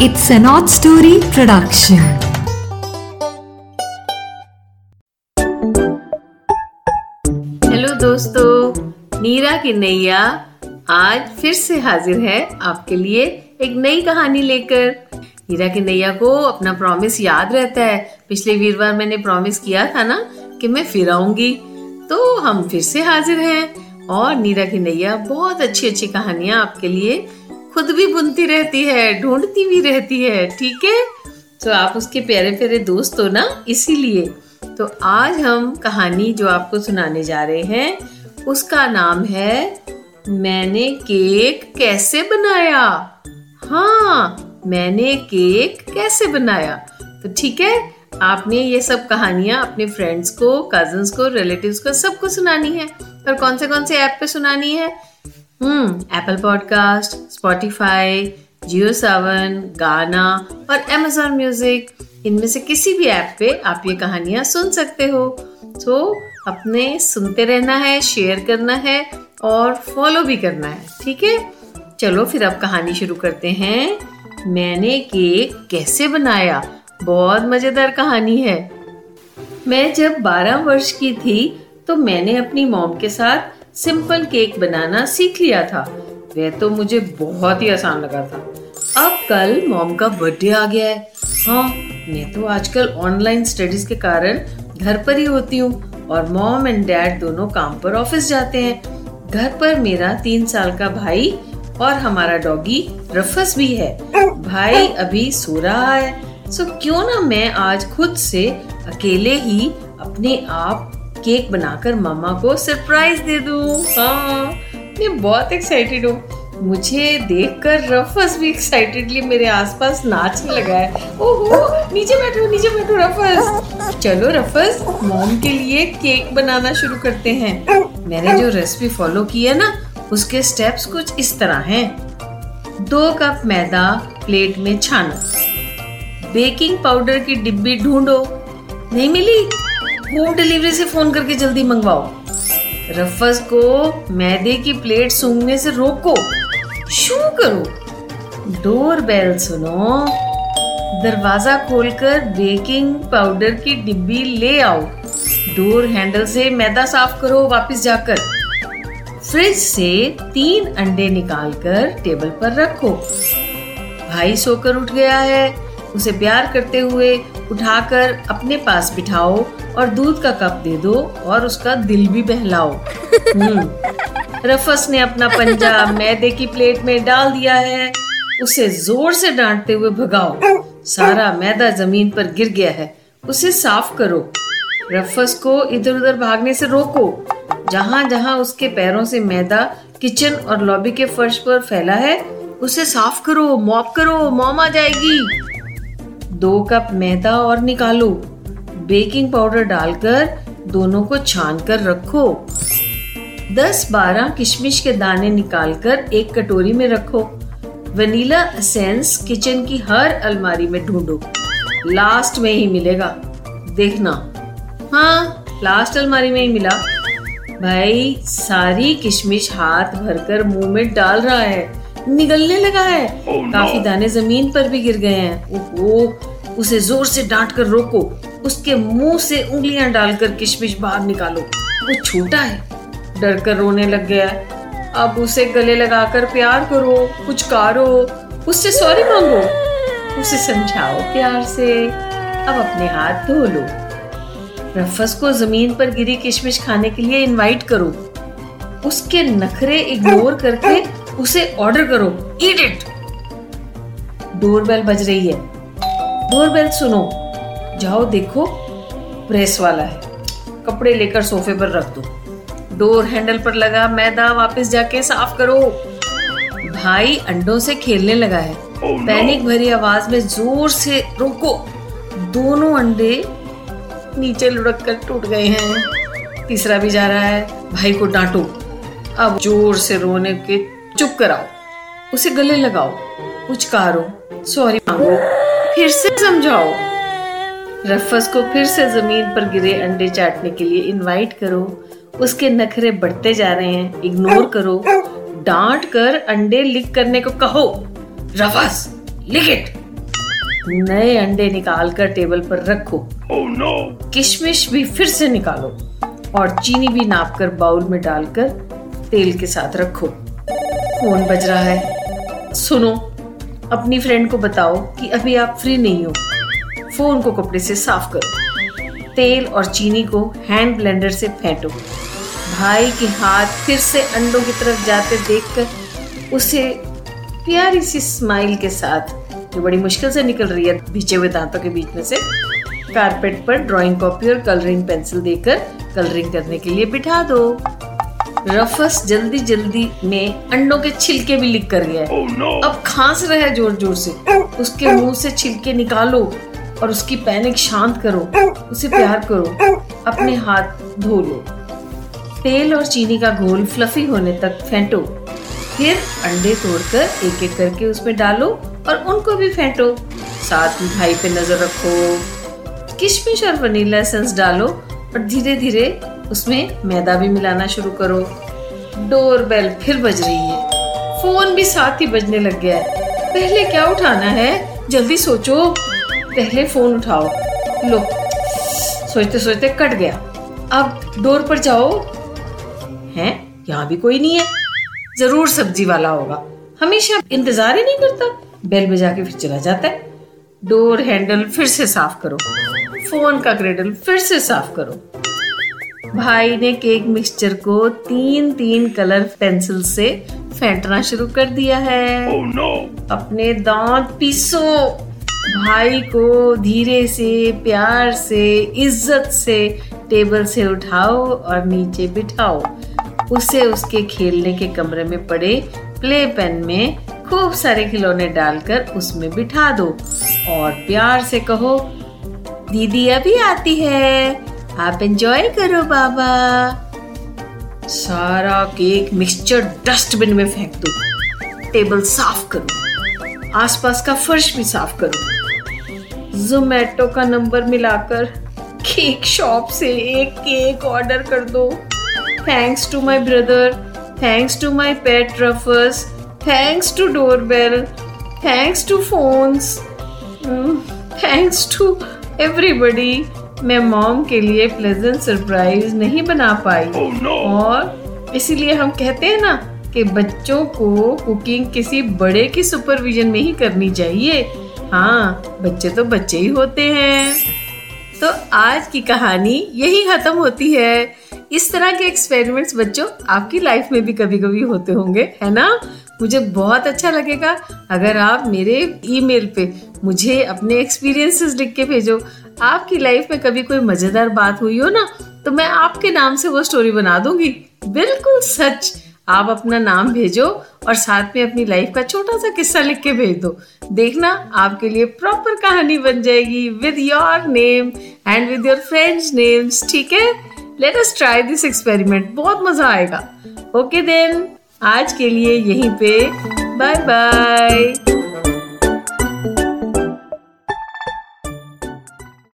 It's an odd story production. Hello दोस्तों, नीरा की नैया आज फिर से हाजिर है आपके लिए एक नई कहानी लेकर। नीरा की नैया को अपना प्रॉमिस याद रहता है। पिछले वीरवार मैंने प्रॉमिस किया था ना कि मैं फिर आऊँगी। तो हम फिर से हाजिर हैं और नीरा की नैया बहुत अच्छी अच्छी कहानियाँ आपके लिए खुद भी बुनती रहती है, ढूंढती भी रहती है, ठीक है? तो आप उसके प्यारे प्यारे दोस्त हो ना, इसीलिए। तो आज हम कहानी जो आपको सुनाने जा रहे हैं, उसका नाम है, मैंने केक कैसे बनाया? हाँ मैंने केक कैसे बनाया? तो ठीक है, आपने ये सब कहानियाँ अपने फ्रेंड्स को कजन्स को रिलेटिव्स को सबको सुनानी है। और कौन से कौन से ऐप पे सुनानी है? Apple podcast Spotify Jio Saavn Gaana और अमेजोन म्यूज़िक इनमें से किसी भी ऐप पे आप ये कहानियाँ सुन सकते हो। तो अपने सुनते रहना है शेयर करना है और फॉलो भी करना है, ठीक है? चलो फिर अब कहानी शुरू करते हैं। मैंने केक कैसे बनाया? बहुत मज़ेदार कहानी है। मैं जब 12 वर्ष की थी तो मैंने अपनी मॉम के साथ सिंपल केक बनाना सीख लिया था। वह तो मुझे बहुत ही आसान लगा था। अब कल मॉम का बर्थडे आ गया है। हाँ मैं तो आजकल ऑनलाइन स्टडीज़ के कारण घर पर ही होती हूँ और मॉम एंड डैड दोनों काम पर ऑफ़िस जाते हैं। घर पर मेरा तीन साल का भाई और हमारा डॉगी रफस भी है। भाई अभी सो रहा है। सो क्यों ना मैं आज खुद से अकेले ही अपने आप केक बनाकर मामा को सरप्राइज़ दे दूँ। हाँ मैं बहुत एक्साइटेड हूँ। मुझे देखकर रफस भी एक्साइटेडली मेरे आसपास नाचने लगा है। ओहो, नीचे बैठो नीचे बैठो रफस चलो रफस मॉम के लिए केक बनाना शुरू करते हैं। मैंने जो रेसिपी फॉलो की है ना, उसके स्टेप्स कुछ इस तरह हैं। दो कप मैदा प्लेट में छानो। बेकिंग पाउडर की डिब्बी ढूंढो। नहीं मिली? होम डिलीवरी से फ़ोन करके जल्दी मंगवाओ। रफस को मैदे की प्लेट सूंघने से रोको। शू करो। डोर बेल सुनो। दरवाज़ा खोलकर बेकिंग पाउडर की डिब्बी ले आओ। डोर हैंडल से मैदा साफ़ करो वापस जाकर। फ्रिज से तीन अंडे निकालकर टेबल पर रखो। भाई सोकर उठ गया है। उसे प्यार करते हुए उठाकर अपने पास बिठाओ और दूध का कप दे दो और उसका दिल भी बहलाओ। हम्म, रफस ने अपना पंजा मैदे की प्लेट में डाल दिया है उसे ज़ोर से डांटते हुए भगाओ। सारा मैदा ज़मीन पर गिर गया है उसे साफ़ करो। रफस को इधर उधर भागने से रोको। जहाँ जहाँ उसके पैरों से मैदा किचन और लॉबी के फर्श पर फैला है उसे साफ़ करो मॉप करो मॉम आ जाएगी। दो कप मैदा और निकालो। बेकिंग पाउडर डालकर दोनों को छान कर रखो। 10-12 किशमिश के दाने निकालकर एक कटोरी में रखो। वनीला एसेंस किचन की हर अलमारी में ढूंढो। लास्ट में ही मिलेगा। देखना। हाँ लास्ट अलमारी में ही मिला। भाई, सारी किशमिश हाथ भरकर मुँह में डाल रहा है। निगलने लगा है। Oh, no. काफ़ी दाने ज़मीन पर भी गिर गए हैं। ओहो उसे ज़ोर से डांट कर रोको। उसके मुँह से उंगलियाँ डालकर किशमिश बाहर निकालो। वो छोटा है। डर कर रोने लग गया है। अब उसे गले लगाकर प्यार करो कुछ कारो उससे सॉरी मांगो। उसे समझाओ प्यार से। अब अपने हाथ धो लो। रफस को ज़मीन पर गिरी किशमिश खाने के लिए इनवाइट करो। उसके नखरे इग्नोर करके उसे ऑर्डर करो। ईट इट डोरबेल बज रही है। डोरबेल सुनो। जाओ देखो प्रेस वाला है। कपड़े लेकर सोफे पर रख दो। डोर हैंडल पर लगा मैदा वापस जाके साफ़ करो। भाई अंडों से खेलने लगा है। Oh, no. पैनिक भरी आवाज़ में ज़ोर से रोको। दोनों अंडे नीचे लुढ़क कर टूट गए हैं। तीसरा भी जा रहा है। भाई को डांटो। अब ज़ोर से रोने के चुप कराओ उसे गले लगाओ कुछ कारो सॉरी मांगो फिर से समझाओ। रफस को फिर से ज़मीन पर गिरे अंडे चाटने के लिए इनवाइट करो उसके नखरे बढ़ते जा रहे हैं इग्नोर करो डांट कर अंडे लिक करने को कहो। रफस लिख इट नए अंडे निकाल कर टेबल पर रखो। Oh no! किशमिश भी फिर से निकालो और चीनी भी नाप कर बाउल में डालकर तेल के साथ रखो। फ़ोन बज रहा है। सुनो, अपनी फ्रेंड को बताओ कि अभी आप फ्री नहीं हो। फ़ोन को कपड़े से साफ़ करो। तेल और चीनी को हैंड ब्लेंडर से फेंटो। भाई के हाथ फिर से अंडों की तरफ़ जाते देखकर उसे प्यारी सी स्माइल के साथ, जो बड़ी मुश्किल से निकल रही है, भिचे हुए दांतों के बीच में से कारपेट पर ड्राइंग कॉपी और कलरिंग पेंसिल देकर कलरिंग करने के लिए बिठा दो। रफस जल्दी जल्दी में अंडों के छिलके भी लिख कर गया Oh no! अब खांस रहा है ज़ोर ज़ोर से। उसके मुँह से छिलके निकालो और उसकी पैनिक शांत करो। उसे प्यार करो। अपने हाथ धो लो। तेल और चीनी का घोल फ्लफी होने तक फेंटो। फिर अंडे तोड़कर एक एक करके उसमें डालो और उनको भी फेंटो। साथ ही भाई पे नज़र रखो। किशमिश और वनीला एसेंस डालो और धीरे धीरे उसमें मैदा भी मिलाना शुरू करो। डोर बेल फिर बज रही है। फ़ोन भी साथ ही बजने लग गया है। पहले क्या उठाना है? जल्दी सोचो। पहले फ़ोन उठाओ। लो। सोचते सोचते कट गया। अब डोर पर जाओ। हैं? यहाँ भी कोई नहीं है। ज़रूर सब्ज़ी वाला होगा। हमेशा इंतज़ार ही नहीं करता। बेल बजा के फिर चला जाता है। डोर हैंडल फिर से साफ़ करो। फ़ोन का क्रेडल फिर से साफ़ करो। भाई ने केक मिक्सचर को तीन तीन कलर पेंसिल से फेंटना शुरू कर दिया है। Oh no! अपने दांत पीसो। भाई को धीरे से प्यार से इज़्ज़त से टेबल से उठाओ और नीचे बिठाओ। उसे उसके खेलने के कमरे में पड़े प्ले पेन में खूब सारे खिलौने डालकर उसमें बिठा दो और प्यार से कहो दीदी अभी आती है। आप एंजॉय करो, बाबा। सारा केक मिक्सचर डस्टबिन में फेंक दो। टेबल साफ़ करो। आसपास का फर्श भी साफ़ करो। जोमेटो का नंबर मिलाकर केक शॉप से एक केक ऑर्डर कर दो। Thanks to my brother thanks to my pet roofers thanks to doorbell thanks to phones thanks to everybody मैं मॉम के लिए प्लेजेंट सरप्राइज़ नहीं बना पाई। Oh no! और इसीलिए हम कहते हैं ना कि बच्चों को कुकिंग किसी बड़े की सुपरविजन में ही करनी चाहिए। हाँ बच्चे तो बच्चे ही होते हैं। तो आज की कहानी यही खत्म होती है। इस तरह के एक्सपेरिमेंट्स बच्चों आपकी लाइफ में भी कभी कभी होते होंगे है ना? मुझे बहुत अच्छा लगेगा। अगर आप मेरे ईमेल पे मुझे अपने एक्सपीरियंसेस लिख के भेजो आपकी लाइफ में कभी कोई मज़ेदार बात हुई हो ना तो मैं आपके नाम से वो स्टोरी बना दूँगी। बिल्कुल सच। आप अपना नाम भेजो और साथ में अपनी लाइफ का छोटा सा किस्सा लिख के भेज दो। देखना आपके लिए प्रॉपर कहानी बन जाएगी with your name and with your friends names ठीक है? Let us try this experiment बहुत मज़ा आएगा। ओके okay देन आज के लिए यहीं पे। Bye bye